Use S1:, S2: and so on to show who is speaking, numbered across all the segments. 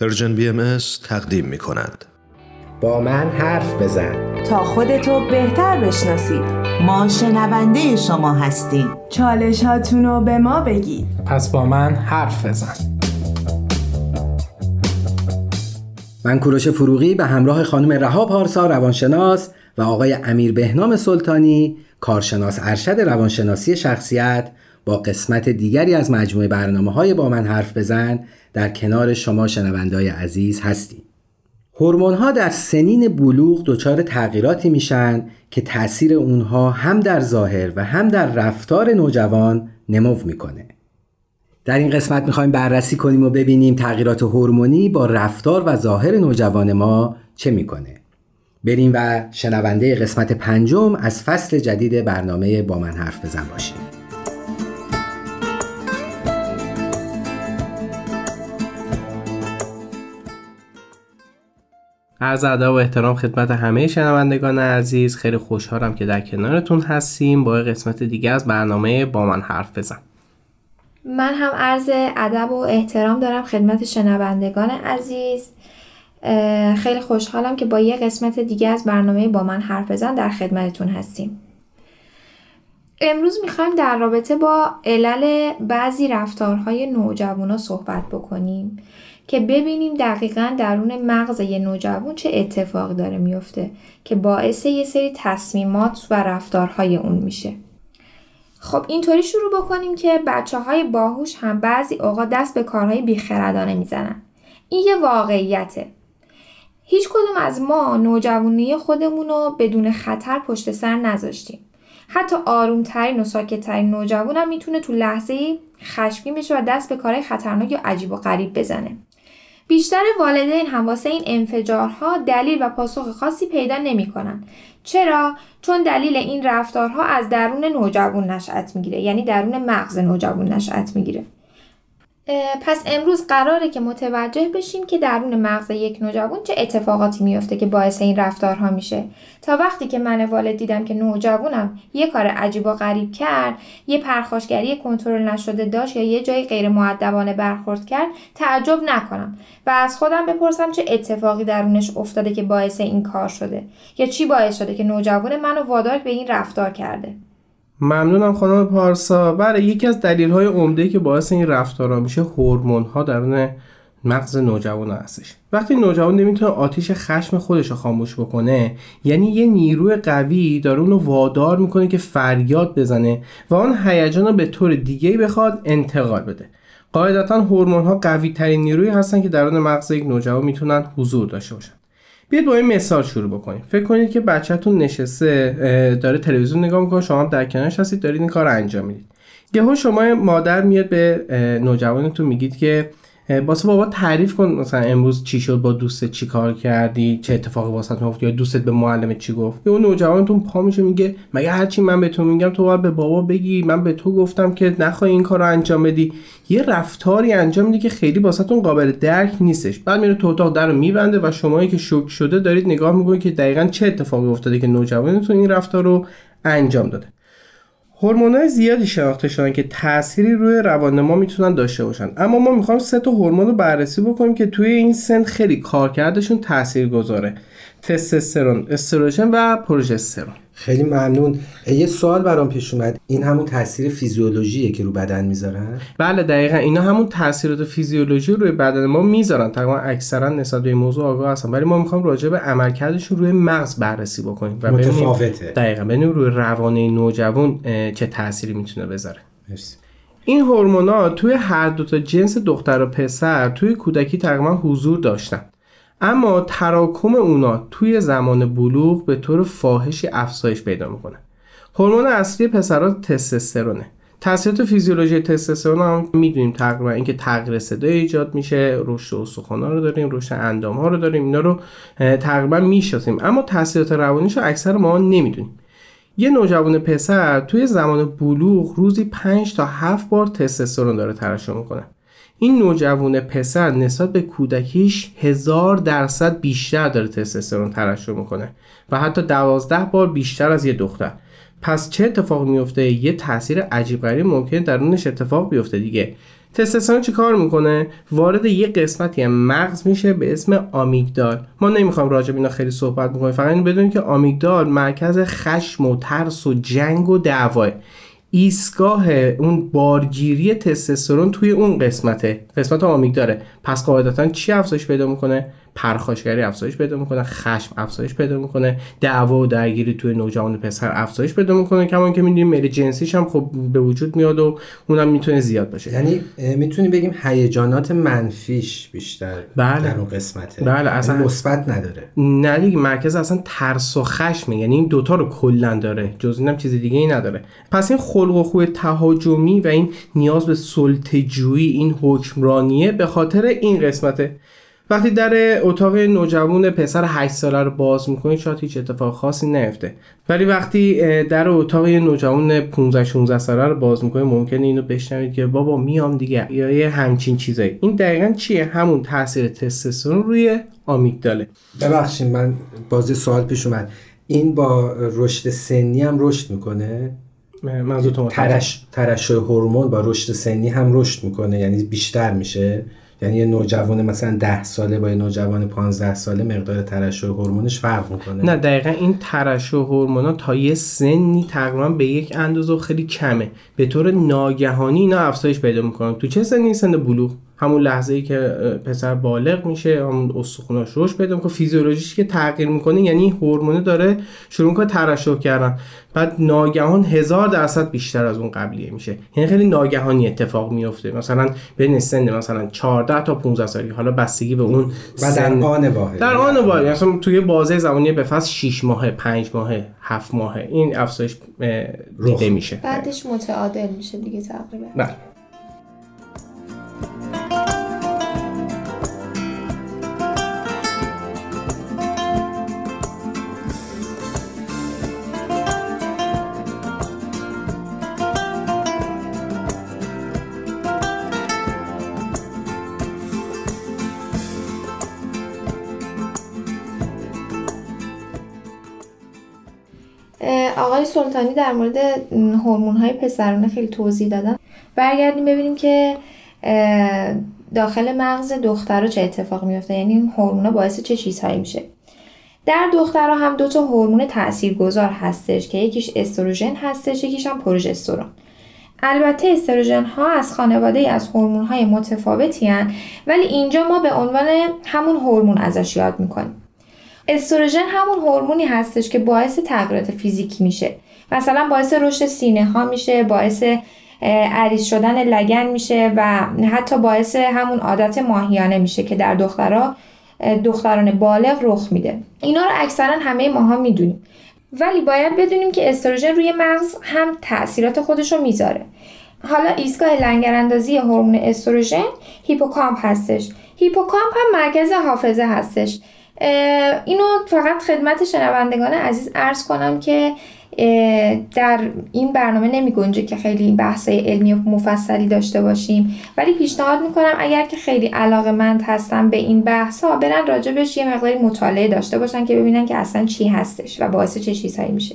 S1: Persian BM تقدیم می کند.
S2: با من حرف بزن.
S3: تا خودتو بهتر بشناسید.
S4: ما شنونده شما هستیم.
S5: چالش هاتونو به ما بگید.
S6: پس با من حرف بزن.
S2: من کوروش فروغی به همراه خانم رها پارسا روانشناس و آقای امیر بهنام سلطانی کارشناس ارشد روانشناسی شخصیت با قسمت دیگری از مجموعه برنامه های با من حرف بزن در کنار شما شنوندای عزیز هستیم. هورمون ها در سنین بلوغ دچار تغییراتی میشن که تاثیر اونها هم در ظاهر و هم در رفتار نوجوان نمو می‌کنه. در این قسمت می‌خوایم بررسی کنیم و ببینیم تغییرات هورمونی با رفتار و ظاهر نوجوان ما چه می‌کنه. بریم و شنونده قسمت پنجم از فصل جدید برنامه با من حرف بزن باشیم.
S6: عرض ادب و احترام خدمت همه شنوندگان عزیز. خیلی خوشحالم که در کنارتون هستیم. با قسمت دیگه از برنامه با من حرف بزن.
S7: من هم عرض ادب و احترام دارم خدمت شنوندگان عزیز. خیلی خوشحالم که با یه قسمت دیگه از برنامه با من حرف بزن در خدمتتون هستیم. امروز می‌خوایم در رابطه با علل بعضی رفتارهای نوجوانا صحبت بکنیم. که ببینیم دقیقا درون مغز یه نوجوان چه اتفاقی داره میفته که باعث یه سری تصمیمات و رفتارهای اون میشه. خب اینطوری شروع بکنیم که بچه های باهوش هم بعضی اوقات دست به کارهای بیخردانه می‌زنن. این یه واقعیته. هیچ کدوم از ما نوجوانی خودمون رو بدون خطر پشت سر نذاشتیم. حتی آرومترین و ساکتترین نوجوان هم می‌تونه تو لحظه خشمگین بشه و دست به کارهای خطرناک یا عجیب و غریب بزنه. بیشتر والدین هم واسه این انفجارها دلیل و پاسخ خاصی پیدا نمی‌کنن. چرا؟ چون دلیل این رفتارها از درون نوجوان نشأت می‌گیره یعنی درون مغز نوجوان نشأت می‌گیره. پس امروز قراره که متوجه بشیم که درون مغز یک نوجوان چه اتفاقاتی میفته که باعث این رفتارها میشه. تا وقتی که من والد دیدم که نوجوانم یه کار عجیب و غریب کرد یه پرخاشگری کنترل نشده داشت یا یه جای غیر معدبانه برخورد کرد تعجب نکنم. و از خودم بپرسم چه اتفاقی درونش افتاده که باعث این کار شده. یا چی باعث شده که نوجوان منو وادار به این رفتار کرده.
S6: ممنونم خانم پارسا. بله یکی از دلیل های عمده که باعث این رفتارها میشه هورمون ها درون مغز نوجوان هستش. وقتی نوجوان نمی‌تونه آتیش خشم خودش رو خاموش بکنه یعنی یه نیروی قوی داره اونو وادار می‌کنه که فریاد بزنه و آن هیجان رو به طور دیگه بخواد انتقال بده. قاعدتا هورمون ها قوی ترین نیروی هستن که درون مغز یک نوجوان می‌تونن حضور داشته باشن. بیاید با این مثال شروع بکنیم. فکر کنید که بچهتون نشسته داره تلویزیون نگاه می‌کنه شما هم در کنارش هستید دارید این کار انجام می‌دید. یهو شما مادر میاد به نوجوانتون میگید که باسه بابا تعریف کن مثلا امروز چی شد با دوستت چی کار کردی؟ چه اتفاقی واسط افتاد؟ یا دوستت به معلمت چی گفت؟ یا اون نوجوانتون پا میشه میگه مگه هرچی من بهتون میگم تو باید به بابا بگی؟ من به تو گفتم که نخوای این کار رو انجام بدی. یه رفتاری انجام میدی که خیلی واسهتون قابل درک نیستش. بعد میره تو اتاق در رو میبنده و شمایی که شوک شده دارید نگاه می‌کنید که دقیقا چه اتفاقی افتاده که نوجوانتون این رفتار رو انجام داده. های زیادی شناخته شدن که تأثیری روی روان ما می‌تونن داشته باشن. اما ما می‌خوایم سه تا هورمون رو بررسی بکنیم که توی این سن خیلی کارکردشون تاثیر گذاره تستوسترون استروژن و پروژسترون.
S2: خیلی ممنون. یه سوال برام پیش اومد. این همون تاثیر فیزیولوژیه که رو بدن می‌ذارن؟
S6: بله دقیقا. اینا همون تاثیرات فیزیولوژی روی بدن ما می‌ذارن. تقریبا اکثرا نسبت به موضوع آگاه هستن. ولی ما می‌خوایم راجع به عملکردشون روی مغز بررسی بکنیم
S2: و متفاوته.
S6: دقیقا. ببینیم روی روانه نوجوان چه تأثیری می‌تونه بذاره. مرسی. این هورمونا توی هر دو تا جنس دختر و پسر توی کودکی تقریبا حضور داشتن. اما تراکم اونا توی زمان بلوغ به طور فاحشی افزایش پیدا می‌کنه. هورمون اصلی پسرها تستوسترونه. تاثیرات فیزیولوژی تستوسترون هم می‌دونیم تقریبا اینکه تغییر صدای ایجاد میشه رشد استخوان‌ها رو داریم رشد اندام ها رو داریم اینا رو تقریبا می‌شناسیم. اما تاثیرات روانیش رو اکثر ما نمی‌دونیم. یه نوجوان پسر توی زمان بلوغ روزی 5 تا 7 بار تستوسترون داره ترشح می‌کنه. این نوجوان پسر نسبت به کودکیش هزار درصد بیشتر داره تستوسترون ترشح می‌کنه و حتی دوازده بار بیشتر از یه دختر. پس چه اتفاق میفته یه تاثیر عجیب غریب ممکنه درونش اتفاق بیفته دیگه. تستوسترون چی کار می‌کنه؟ وارد یه قسمتی مغز میشه به اسم آمیگدال. ما نمی‌خوام راجع به اینا خیلی صحبت بکنیم فقط این بدونیم که آمیگدال مرکز خشم و ترس و جنگ و دعواه. ایستگاه اون بارگیری تستوسترون توی اون قسمته. قسمت آمیگداره. پس قاعدتا چی افزایش پیدا می‌کنه؟ پرخاشگری افزایش پیدا می‌کنه خشم افزایش پیدا می‌کنه دعوا و درگیری توی نوجوان پسر افزایش پیدا می‌کنه. کما که می‌دونیم میل جنسیش هم خب به وجود میاد و اونم می‌تونه زیاد باشه.
S2: یعنی می‌تونیم بگیم هیجانات منفیش بیشتر
S6: بله.
S2: در اون قسمته.
S6: بله، اصلا-
S2: یعنی مثبت نداره.
S6: نه دیگه مرکز اصلا ترس و خشمه. یعنی این دوتا رو کلا داره. جز اینم چیز دیگه ای نداره. پس این خلق و خوی تهاجمی و این نیاز به سلطه‌جویی این حکمرانیه به خاطر این قسمته. وقتی در اتاق نوجوان پسر 8 ساله رو باز می‌کنید شاید هیچ اتفاق خاصی نیفته. ولی وقتی در اتاق نوجوان 15 16 ساله رو باز می‌کنید ممکنه اینو بشنوید که بابا میام دیگه. یا یه همچین چیزایی. این دقیقا چیه؟ همون تاثیر تستوسترون روی آمیگداله.
S2: ببخشید من بازی سوال پیش اومد. این با رشد سنی هم رشد می‌کنه؟
S6: متوجه
S2: ترش ترشح هورمون با رشد سنی هم رشد می‌کنه یعنی بیشتر میشه؟ یعنی یه نوجوان مثلا 10 ساله با یه نوجوان 15 ساله مقدار ترشح هورمونش فرق می‌کنه.
S6: نه دقیقا این ترشح هورمونا تا یه سنی تقریبا به یک اندازه خیلی کمه. به طور ناگهانی اینا افزایش پیدا می‌کنن. تو چه سنی؟ سن بلوغ. همون لحظه ای که پسر بالغ میشه همون استخوناش رشد پیدا می‌کنه. فیزیولوژیش که تغییر می‌کنه یعنی این هورمون داره شروع می‌کنه ترشح کردن. بعد ناگهان هزار درصد بیشتر از اون قبلیه میشه. یعنی خیلی ناگهانی اتفاق میفته مثلا بین سن مثلا 14 تا 15 سالگی. حالا بستگی به اون
S2: و در
S6: سن.
S2: آن واحد.
S6: در آن واحد. مثلا توی بازه زمانی به فصل 6 ماهه 5 ماهه 7 ماهه. این افزایش دیده میشه.
S7: بعدش متعادل میشه دیگه تقریبا. آقای سلطانی در مورد هورمون های پسرانه خیلی توضیح دادن. برگردیم ببینیم که داخل مغز دخترها چه اتفاق میفته یعنی این هورمونا باعث چه چیزهایی میشه؟ در دخترها هم دو تا هورمون تاثیرگذار هستش که یکیش استروژن هستش یکیش هم پروژسترون. البته استروژن ها از خانواده از هورمون های متفاوتی هن ولی اینجا ما به عنوان همون هورمون ازش یاد می‌کنیم. استروژن همون هورمونی هستش که باعث تغییرات فیزیکی میشه. مثلا باعث رشد سینه ها میشه باعث عریض شدن لگن میشه و حتی باعث همون عادت ماهیانه میشه که در دخترها دختران بالغ رخ میده. اینا رو اکثرا همه ماها می‌دونیم. ولی باید بدونیم که استروژن روی مغز هم تاثیرات خودش رو می‌ذاره. حالا ایستگاه لنگراندازی هورمون استروژن هیپوکامپ هستش. هیپوکامپ هم مرکز حافظه هستش. اینو فقط خدمت شنوندگان عزیز عرض کنم که در این برنامه نمی گنجه که خیلی بحث علمی و مفصلی داشته باشیم. ولی پیشنهاد می‌کنم اگر که خیلی علاقه مند هستن به این بحث ها برن راجبش یه مقداری مطالعه داشته باشن که ببینن که اصلا چی هستش و باعث چه چیزهایی میشه.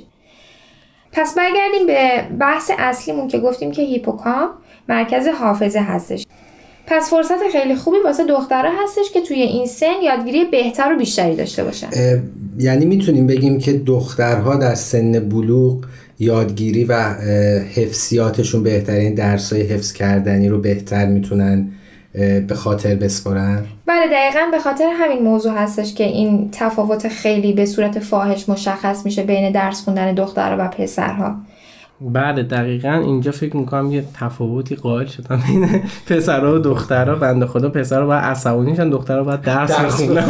S7: پس برگردیم به بحث اصلیمون که گفتیم که هیپوکامپ مرکز حافظه هستش. پس فرصت خیلی خوبی واسه دخترها هستش که توی این سن یادگیری بهتر و بیشتری داشته باشن.
S2: یعنی می‌تونیم بگیم که دخترها در سن بلوغ یادگیری و حفظیاتشون بهترین درس های حفظ کردنی رو بهتر می‌تونن به خاطر بسپارن؟
S7: بله دقیقا به خاطر همین موضوع هستش که این تفاوت خیلی به صورت فاحش مشخص میشه بین درس خوندن دخترها و پسرها.
S6: بله دقیقا اینجا فکر می‌کنم یه تفاوتی قائل شدم بین پسرها و دخترها بنده خدا پسرها باید عصبانیشن دخترها باید درس بخونن.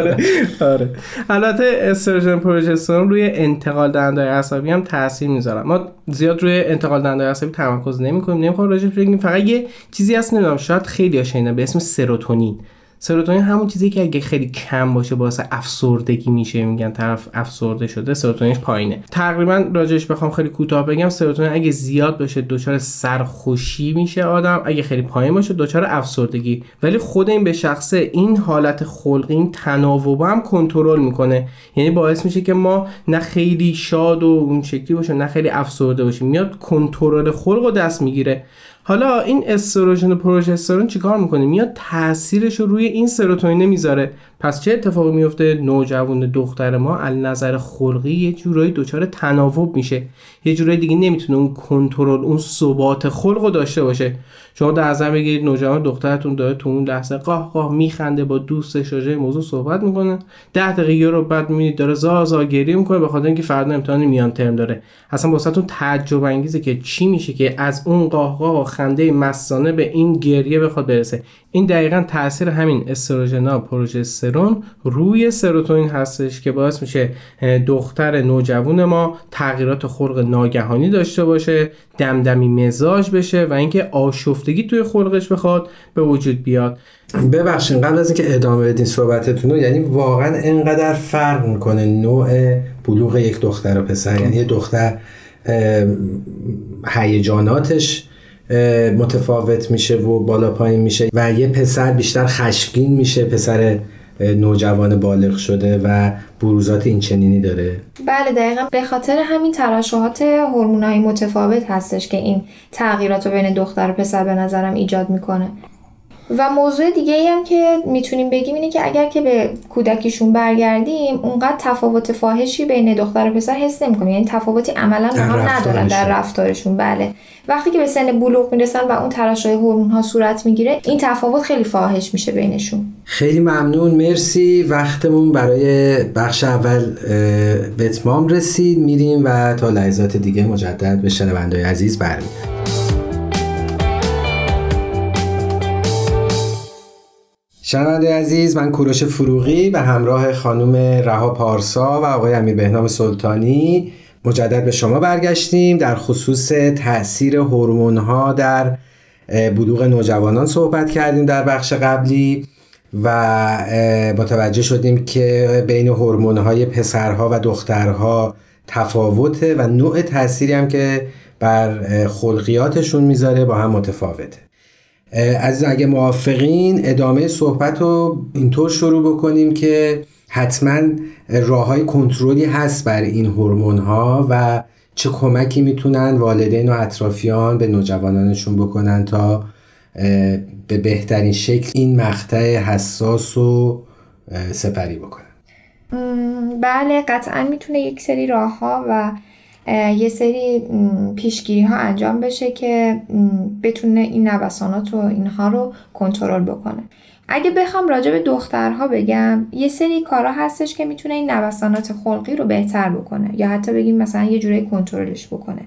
S6: آره. البته استروژن پروژسترون روی انتقال دهنده عصبی هم تاثیر می‌ذارن ما زیاد روی انتقال دهنده عصبی تمرکز نمی‌کنیم. نمی‌خوام راجع بگیم فقط یه چیزی هست نمی‌دونم شاید خیلی شنیدن به اسم سروتونین. سروتونین همون چیزی که اگه خیلی کم باشه باعث افسردگی میشه میگن طرف افسرده شده سروتونینش پایینه. تقریبا راجعش بخوام خیلی کوتاه بگم سروتونین اگه زیاد باشه دچار سرخوشی میشه آدم اگه خیلی پایین باشه دچار افسردگی. ولی خود این به شخصه این حالت خلقی این تناوب هم کنترل می‌کنه. یعنی باعث میشه که ما نه خیلی شاد و اون شکلی باشیم نه خیلی افسرده باشیم. میاد کنترل خلق رو دست می‌گیره. حالا این استروژن و پروژسترون چیکار می‌کنه؟ میاد تاثیرش رو روی این سروتونین می‌ذاره. پس چه اتفاقی میفته؟ نوجوان دختر ما از نظر خلقی یه جورایی دچار تناوب میشه. یه جورایی دیگه نمی‌تونه اون کنترل اون ثبات خلق رو داشته باشه. شما در نظر بگیرید نوجوان دخترتون داره تو اون لحظه قاه قاه میخنده با دوستش راجع موضوع صحبت می‌کنه. ده دقیقه رو بعد می‌بینید داره زا گریه می‌کنه به خاطر اینکه فردا امتحان میان ترم داره. اصلا واسهتون تعجب انگیزه که چی میشه که از اون قاه قاه و خنده مستانه به این گریه بخواد برسه. این دقیقا تاثیر همین استروژنا پروژسترون روی سروتونین هستش که باعث میشه دختر نوجوان ما تغییرات خلق ناگهانی داشته باشه دمدمی مزاج بشه و اینکه آشفتگی توی خلقش بخواد به وجود بیاد.
S2: ببخشید قبل از اینکه ادامه بدین صحبتتون رو یعنی واقعا انقدر فرق می‌کنه نوع بلوغ یک دختر و پسر. یعنی دختر هیجاناتش متفاوت میشه و بالا پایین میشه و یه پسر بیشتر خشمگین میشه پسر نوجوان بالغ شده و بروزات این چنینی داره؟
S7: بله دقیقا. به خاطر همین ترشحات هورمونایی متفاوت هستش که این تغییرات رو بین دختر و پسر به نظرم ایجاد می‌کنه. و موضوع دیگه ای هم که می‌تونیم بگیم اینه که اگر که به کودکیشون برگردیم اونقدر تفاوت فاحشی بین دختر و پسر حس نمی‌کنیم. یعنی تفاوتی عملا با هم ندارن در رفتارشون. بله. وقتی که به سن بلوغ می‌رسن و اون ترشح هورمون ها صورت می‌گیره این تفاوت خیلی فاحش میشه بینشون.
S2: خیلی ممنون. مرسی. وقتمون برای بخش اول به اتمام رسید. میریم و تا لحظات دیگه مجدد به شنوندای عزیز برمیگردیم. شنونده عزیز من کوروش فروغی به همراه خانم رها پارسا و آقای امیر بهنام سلطانی مجدد به شما برگشتیم. در خصوص تاثیر هورمون ها در بلوغ نوجوانان صحبت کردیم در بخش قبلی و متوجه شدیم که بین هورمون های پسرها و دخترها تفاوته و نوع تأثیری هم که بر خلقیاتشون می‌ذاره با هم متفاوته. از اگه موافقین ادامه صحبت رو اینطور شروع بکنیم که حتما راه های کنترلی هست بر این هورمون ها و چه کمکی می‌تونن والدین و اطرافیان به نوجوانانشون بکنن تا به بهترین شکل این مقطع حساس رو سپری بکنن.
S7: بله قطعا می‌تونه یک سری راه ها و یه سری پیشگیری ها انجام بشه که بتونه این نوسانات و اینها رو کنترل بکنه. اگه بخوام راجع به دخترها بگم یه سری کارا هستش که می‌تونه این نوسانات خلقی رو بهتر بکنه یا حتی بگیم مثلا یه جوری کنترلش بکنه.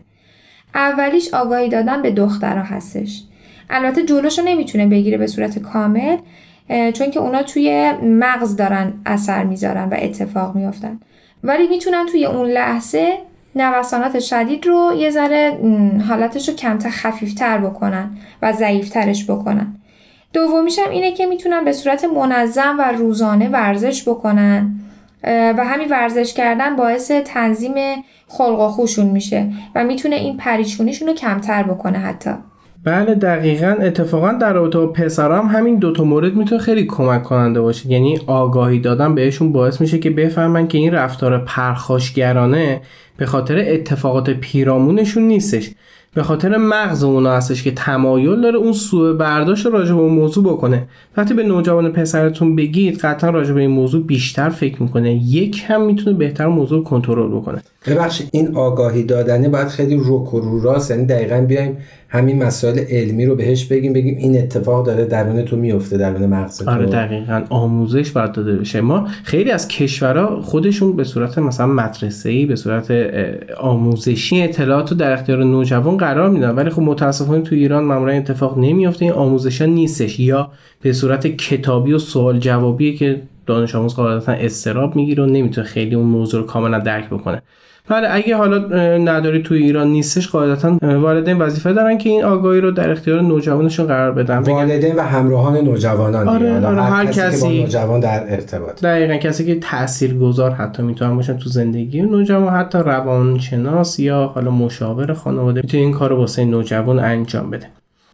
S7: اولیش آگاهی دادن به دخترها هستش. البته جلوش رو نمی‌تونه بگیره به صورت کامل چون که اونا توی مغز دارن اثر می‌ذارن و اتفاق میافتن. ولی می‌تونن توی اون لحظه نوسانات شدید رو یه ذره حالتش رو کمتر خفیفتر بکنن و ضعیفترش بکنن. دومیش هم اینه که می‌تونن به صورت منظم و روزانه ورزش بکنن و همین ورزش کردن باعث تنظیم خلق و خوشون میشه و می‌تونه این پریشونیشون رو کمتر بکنه حتی.
S6: بله دقیقا. اتفاقا در رابطه با پسرام همین دوتا مورد می‌تونه خیلی کمک کننده باشه. یعنی آگاهی دادن بهشون باعث میشه که بفهمن که این رفتار پرخاشگرانه به خاطر اتفاقات پیرامونشون نیستش. به خاطر مغز اونا هستش که تمایل داره اون سوء برداشت راجع به اون موضوع بکنه. وقتی به نوجوان پسرتون بگید قطعا راجع به این موضوع بیشتر فکر می‌کنه. یک هم می‌تونه بهتر موضوع کنترل بکنه.
S2: ببخشید این آگاهی دادنه باید خیلی روک و رو راست. یعنی دقیقا بیایم همین مسائل علمی رو بهش بگیم بگیم این اتفاق داره درون تو میفته درون مغز تو.
S6: آره دقیقا. آموزش باید داده بشه. ما خیلی از کشورها خودشون به صورت مثلا مدرسه‌ای به صورت آموزشی اطلاعات رو در اختیار نوجوان قرار میدن. ولی خب متاسفانه تو ایران معمولا اتفاق نمیفته این آموزش نیستش. یا به صورت کتابی و سوال جوابی که دانش آموز قاعدتا استراب می‌گیره و نمی‌تونه خیلی اون موضوع رو کاملا درک بکنه. بله اگه حالا نداری تو ایران نیستش قاعدتا والدین وظیفه دارن که این آگاهی رو در اختیار نوجوانشون قرار بدن.
S2: والدین و همراهان نوجوانان
S6: آره, آره هر, کسی,
S2: کسی که با نوجوان در ارتباط.
S6: دقیقا کسی که تاثیرگذار حتی می‌تونن باشن تو زندگی نوجوان حتی روانشناس یا حالا مشاور خانواده می‌تونه این کارو واسه نوجوان انجام بده.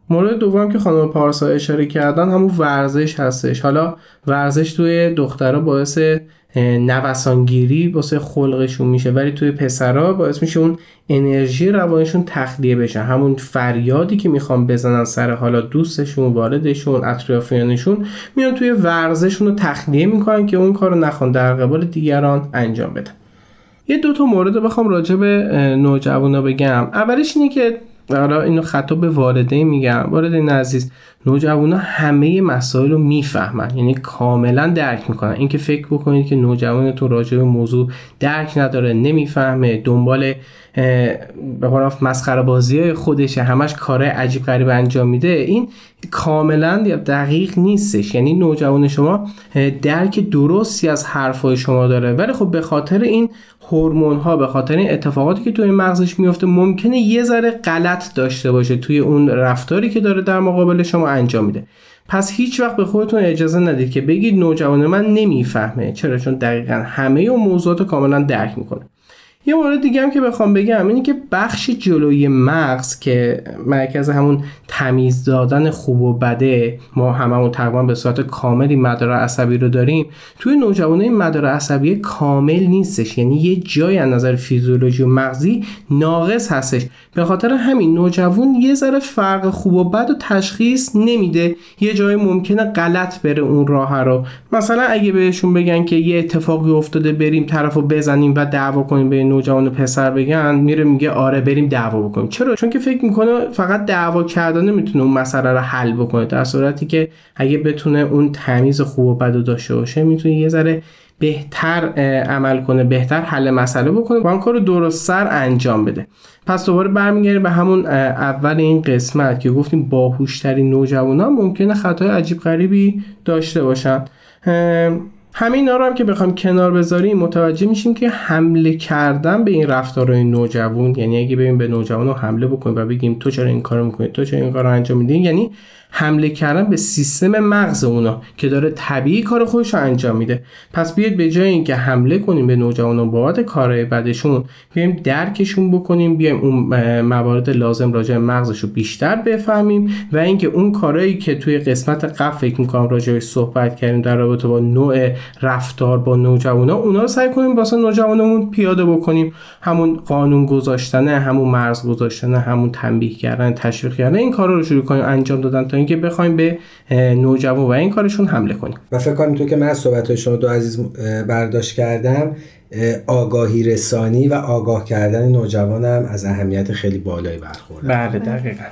S6: مورد دوم که خانم پارسا اشاره کردن همون ورزش هستش. حالا ورزش توی دخترها باعث نوسانگیری واسه خلقشون میشه ولی توی پسرا باعث میشه اون انرژی روانشون تخلیه بشه همون فریادی که می‌خوان بزنن سر حالا دوستشون والدشون اطرافیانشون میان توی ورزشون رو تخلیه می‌کنن که اون کار رو نخوان در قبال دیگران انجام بدن. یه دو تا مورد بخوام راجع به نوجوانا بگم. اولش اینه که حالا اینو خطاب به والدین میگم. والدین عزیز نوجوانا همه مسائل رو می‌فهمن. یعنی کاملا درک می‌کنن. اینکه فکر بکنید که نوجوانتون راجع به موضوع درک نداره نمی‌فهمه دنبال به قول مسخره بازی خودشه همش کار عجیب غریب انجام میده این کاملا دقیق نیستش. یعنی نوجوان شما درک درستی از حرفای شما داره. ولی خب به خاطر این هورمون ها به خاطر این اتفاقاتی که توی مغزش میفته ممکنه یه ذره غلط داشته باشه توی اون رفتاری که داره در مقابل شما انجام میده. پس هیچ وقت به خودتون اجازه ندید که بگید نوجوان من نمی‌فهمه. چرا؟ چون دقیقا همه اون موضوعات کاملا درک می‌کنه. یه مورد دیگه هم که بخوام بگم اینه که بخش جلوی مغز که مرکز همون تمیز دادن خوب و بده ما هممون تقریبا به صورت کاملی مدار عصبی رو داریم توی نوجوانه این مدار عصبی کامل نیستش. یعنی یه جای از نظر فیزیولوژی و مغزی ناقص هستش. به خاطر همین نوجوان یه ذره فرق خوب و بد و تشخیص نمیده. یه جای ممکنه غلط بره اون راه رو. مثلا اگه بهشون بگن که یه اتفاقی افتاده بریم طرفو بزنیم و دعوا کنیم به نوجوان پسر بگن میره میگه آره بریم دعوا بکنیم. چرا؟ چون که فکر می‌کنه فقط دعوا کردن نمی‌تونه اون مسئله رو حل بکنه در صورتی که اگه بتونه اون تمیز خوب و بد داشته باشه می‌تونه یه ذره بهتر عمل کنه بهتر حل مسئله بکنه و اون کار رو درست سر انجام بده. پس دوباره برمیگردیم به همون اول این قسمت که گفتیم باهوشترین نوجوانان ممکنه خطای عجیب غریبی داشته باشن. همین رو هم که بخوام کنار بذاریم متوجه میشیم که حمله کردن به این رفتارهای نوجوان یعنی اگه ببین به نوجوان رو حمله بکنیم و بگیم تو چرا این کارو می‌کنی تو چرا این کارو انجام میدی یعنی حمله کردن به سیستم مغز اونا که داره طبیعی کار خودش رو انجام میده. پس بیاید به جای اینکه حمله کنیم به نوجوانان بابت کارهای بدشون بیایم درکشون بکنیم بیایم اون موارد لازم راجع مغزش رو بیشتر بفهمیم و اینکه اون کارهایی که توی قسمت قبل فکر می‌کنم راجع صحبت کردیم در رابطه با نوع رفتار با نوجوانا اونا رو سعی کنیم واسه نوجوانمون پیاده بکنیم. همون قانون گذاشتن همون مرز گذاشتن همون تنبیه کردن تشویق کردن این کارا رو شروع کنیم انجام دادن تا اینکه بخوایم به نوجوان و این کارشون حمله کنیم.
S2: و فکر کنم تو که من از صحبت شما دو عزیز برداشت کردم آگاهی رسانی و آگاه کردن نوجوانم از اهمیت خیلی بالایی برخورد
S6: بله دقیقا.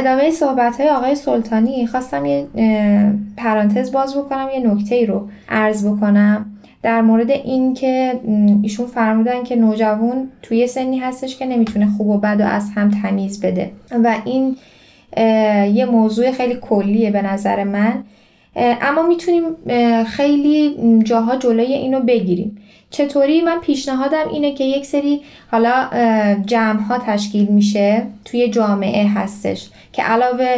S7: ادامه صحبت های آقای سلطانی خواستم یه پرانتز باز بکنم یه نکته ای رو عرض بکنم. در مورد این که ایشون فرمودن که نوجوان توی سنی هستش که نمی‌تونه خوب و بد و از هم تمیز بده. و این یه موضوع خیلی کلیه به نظر من. اما می‌تونیم خیلی جاها جلوی اینو بگیریم. چطوری؟ من پیشنهادم اینه که یک سری حالا جمع ها تشکیل میشه توی جامعه هستش که علاوه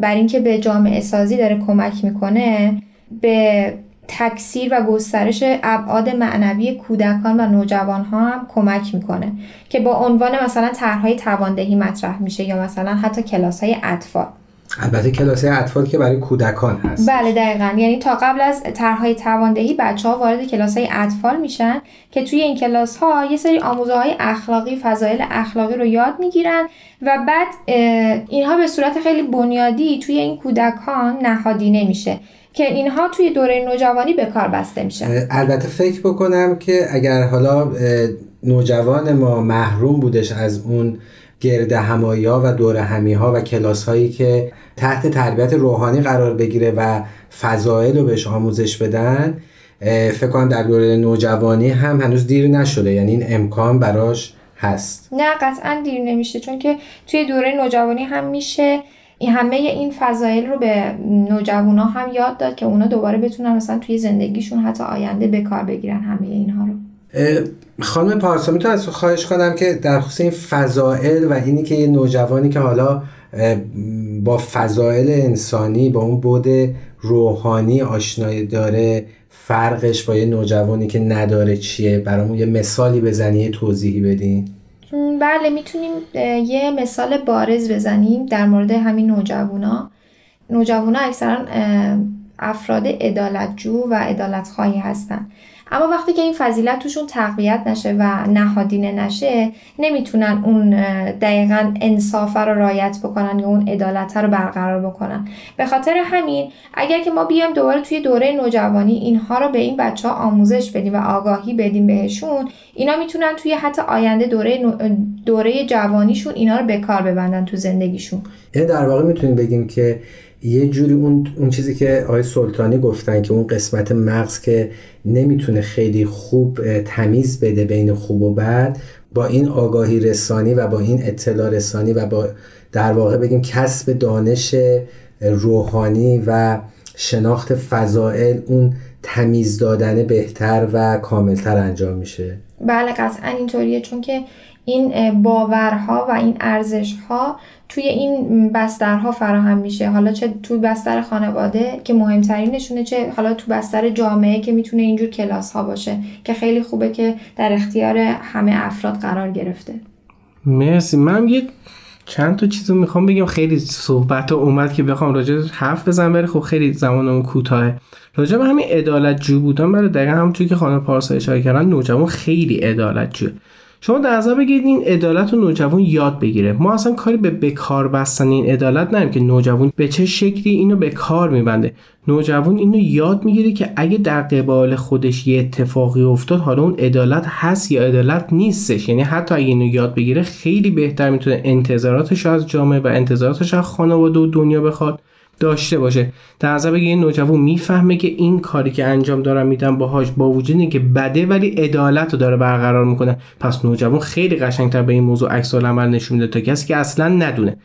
S7: بر اینکه به جامعه سازی داره کمک می‌کنه به تکثیر و گسترش ابعاد معنوی کودکان و نوجوان ها هم کمک می‌کنه که با عنوان مثلا طرحهای تواندهی مطرح میشه یا مثلا حتی کلاس های اطفال.
S2: البته کلاس اطفال که برای کودکان هست.
S7: بله دقیقا. یعنی تا قبل از طرحهای تواندهی بچه ها وارد کلاس های اطفال میشن که توی این کلاس ها یه سری آموزه های اخلاقی فضایل اخلاقی رو یاد می‌گیرن و بعد اینها به صورت خیلی بنیادی توی این کودکان نهادی نمیشه که اینها توی دوره نوجوانی به کار بسته میشن.
S2: البته فکر بکنم که اگر حالا نوجوان ما محروم بودش از اون گرد همایی ها و دور همی ها و کلاس هایی که تحت تربیت روحانی قرار بگیره و فضایل رو بهش آموزش بدن فکر کنم در دوره نوجوانی هم هنوز دیر نشده. یعنی این امکان براش هست.
S7: نه قطعا دیر نمیشه چون که توی دوره نوجوانی هم میشه این همه این فضایل رو به نوجوانا هم یاد داد که اونا دوباره بتونن مثلا توی زندگیشون حتی آینده به کار بگیرن همه اینها رو.
S2: خانم پارسا می‌تونم از خواهش کنم که در خصوص این فضائل و اینی که یه نوجوانی که حالا با فضائل انسانی با اون بود روحانی آشنایی داره فرقش با یه نوجوانی که نداره چیه؟ برامون یه مثالی بزنی یه توضیحی بدین
S7: بله می‌تونیم یه مثال بارز بزنیم در مورد همین نوجوانا. نوجوانا اکثرا افراد عدالتجو و عدالت خواهی هستن. اما وقتی که این فضیلت توشون تقویت نشه و نهادینه نشه نمی‌تونن اون دقیقا انصاف رو رایت بکنن یا اون عدالت رو برقرار بکنن. به خاطر همین اگر که ما بیایم دوباره توی دوره نوجوانی اینها رو به این بچه ها آموزش بدیم و آگاهی بدیم بهشون اینا می‌تونن توی حتی آینده دوره, دوره جوانیشون اینا رو به کار ببندن تو زندگیشون.
S2: یعنی در واقع می‌تونیم بگیم که یه جوری اون, اون چیزی که آقای سلطانی گفتن که اون قسمت مغز که نمی‌تونه خیلی خوب تمیز بده بین خوب و بد با این آگاهی رسانی و با این اطلاع رسانی و با در واقع بگیم کسب دانش روحانی و شناخت فضائل اون تمیز دادن بهتر و کاملتر انجام میشه.
S7: بله قطعا اینطوریه چون که این باورها و این ارزشها توی این بسترها فراهم میشه. حالا چه توی بستر خانواده که مهمترینشونه چه حالا تو بستر جامعه که می‌تونه اینجور کلاس ها باشه که خیلی خوبه که در اختیار همه افراد قرار گرفته.
S6: مرسی. من یک چند تا چیزو می‌خوام بگم. خیلی صحبت اومد که بخوام راجع حرف بزنم ولی خب خیلی زمانمون کوتاهه. راجع به همین عدالت جو بودن برای دقیقا همونطوری که خانم پارسا اشاره کردن نوجوان خیلی عدالت جو شما در نظر بگیرید این عدالت رو نوجوان یاد بگیره. ما اصلا کاری به بکار بستن این عدالت نداریم که نوجوان به چه شکلی اینو به کار میبنده. نوجوان اینو یاد می‌گیره که اگه در قبال خودش یه اتفاقی افتاد حالا اون عدالت هست یا عدالت نیستش. یعنی حتی اگه اینو یاد بگیره خیلی بهتر می‌تونه انتظاراتش از جامعه و انتظاراتش از خانواده و دنیا بخواد. داشته باشه. در نظر بگیر یه نوجوان می‌فهمه که این کاری که انجام دارم میدم باهاش با وجود که بده ولی عدالت رو داره برقرار می‌کنه. پس نوجوان خیلی قشنگتر به این موضوع عکس عمل نشون میده تا کسی که اصلا ندونه.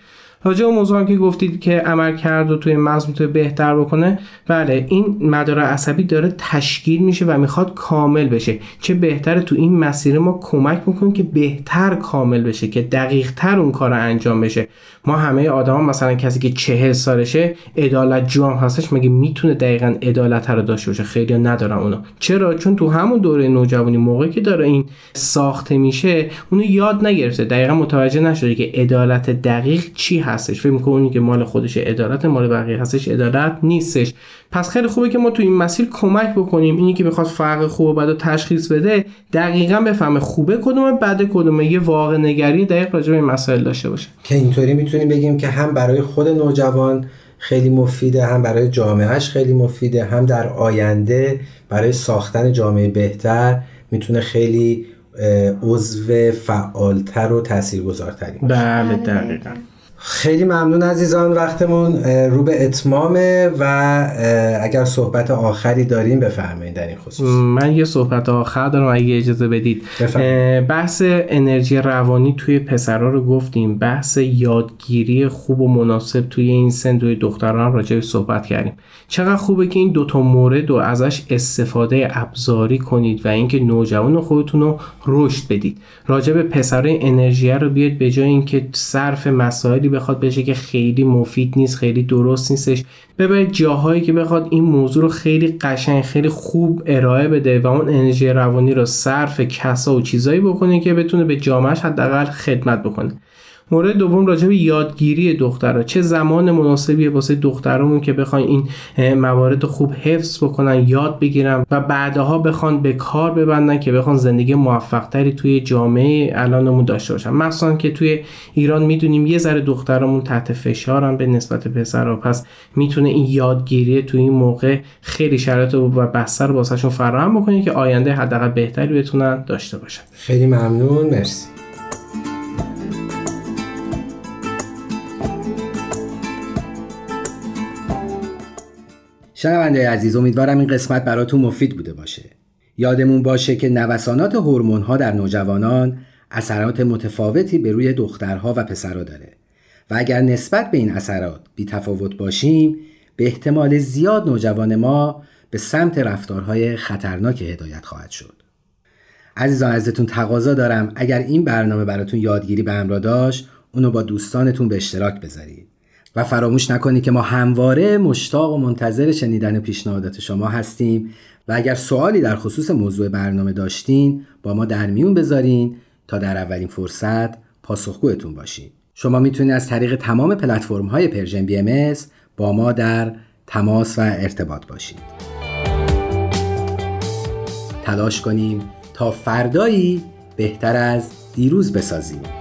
S6: راجع به موضوع هم که گفتید که عمل کرد و توی مغز می‌تونه بهتر بکنه بله این مدار عصبی داره تشکیل میشه و می‌خواد کامل بشه. چه بهتره تو این مسیر ما کمک بکنیم که بهتر کامل بشه که دقیق تر اون کار انجام بشه. ما همه آدما مثلا کسی که چهل سالشه عدالت جو هم هستش مگه می‌تونه دقیقا عدالت رو داشته باشه؟ خیلی ندارن اونو. چرا؟ چون تو همون دوره نوجوانی موقعی که داره این ساخته میشه اونو یاد نگرفته. دقیقا متوجه نشده که عدالت دقیق چی هستش. فکر می‌کنه که مال خودش عدالت مال بقیه هستش. عدالت نیستش. پس خیلی خوبه که ما تو این مسیر کمک بکنیم. اینی که می‌خواد فرق خوب و بد تشخیص بده دقیقا بفهمه خوبه کدومه بده کدومه. یه واقع نگری دقیق راجع به این مسائل داشته باشه.
S2: که اینطوری می‌تونیم بگیم که هم برای خود نوجوان خیلی مفیده هم برای جامعهش خیلی مفیده هم در آینده برای ساختن جامعه بهتر می‌تونه خیلی عضو فعالتر و تاثیرگذارتری
S6: باشه. بله دقیقا.
S2: خیلی ممنون عزیزان وقتمون رو به اتمامه و اگر صحبت آخری داریم بفرمایید در این خصوص.
S6: من یه صحبت آخر دارم اگه اجازه بدید. بحث انرژی روانی توی پسرها رو گفتیم. بحث یادگیری خوب و مناسب توی این سن توی دختران راجع به صحبت کردیم. چقدر خوبه که این دوتا مورد رو ازش استفاده ابزاری کنید و اینکه نوجوان خودتون رو رشد بدید. راجع به پسرای انرژی رو بیاد به جای اینکه صرف مسائلی بخواد بشه که خیلی مفید نیست خیلی درست نیستش. ببرید جاهایی که بخواد این موضوع رو خیلی قشنگ خیلی خوب ارائه بده و اون انرژی روانی رو صرف کسا و چیزایی بکنه که بتونه به جامعهش حداقل خدمت بکنه. مورد دوم راجع به یادگیری دخترها. چه زمان مناسبیه واسه دخترمون که بخواین این موارد خوب حفظ بکنن یاد بگیرن و بعدها بخوان به کار ببندن که بخوان زندگی موفقتری توی جامعه الانمون داشته باشن. مثلا که توی ایران می‌دونیم یه ذره دخترمون تحت فشارن به نسبت پسرها. پس می‌تونه این یادگیری توی این موقع خیلی شرایط و بستر واسهشون فراهم بکنه که آینده حداقل بهتری بتونن داشته باشن.
S2: خیلی ممنون. مرسی. شنونده عزیز امیدوارم این قسمت براتون مفید بوده باشه. یادمون باشه که نوسانات هورمون ها در نوجوانان اثرات متفاوتی به روی دخترها و پسرها داره. و اگر نسبت به این اثرات بی تفاوت باشیم به احتمال زیاد نوجوان ما به سمت رفتارهای خطرناک هدایت خواهد شد. عزیزان ازتون تقاضا دارم. اگر این برنامه براتون یادگیری به همراه داشت اونو با دوستانتون به اشتراک بذارید. و فراموش نکنید که ما همواره مشتاق و منتظر شنیدن پیشنهادات شما هستیم و اگر سوالی در خصوص موضوع برنامه داشتین با ما در میون بذارین تا در اولین فرصت پاسخگوتون باشیم شما می‌تونید از طریق تمام پلتفرم های Persian BM با ما در تماس و ارتباط باشید تلاش کنیم تا فردایی بهتر از دیروز بسازیم.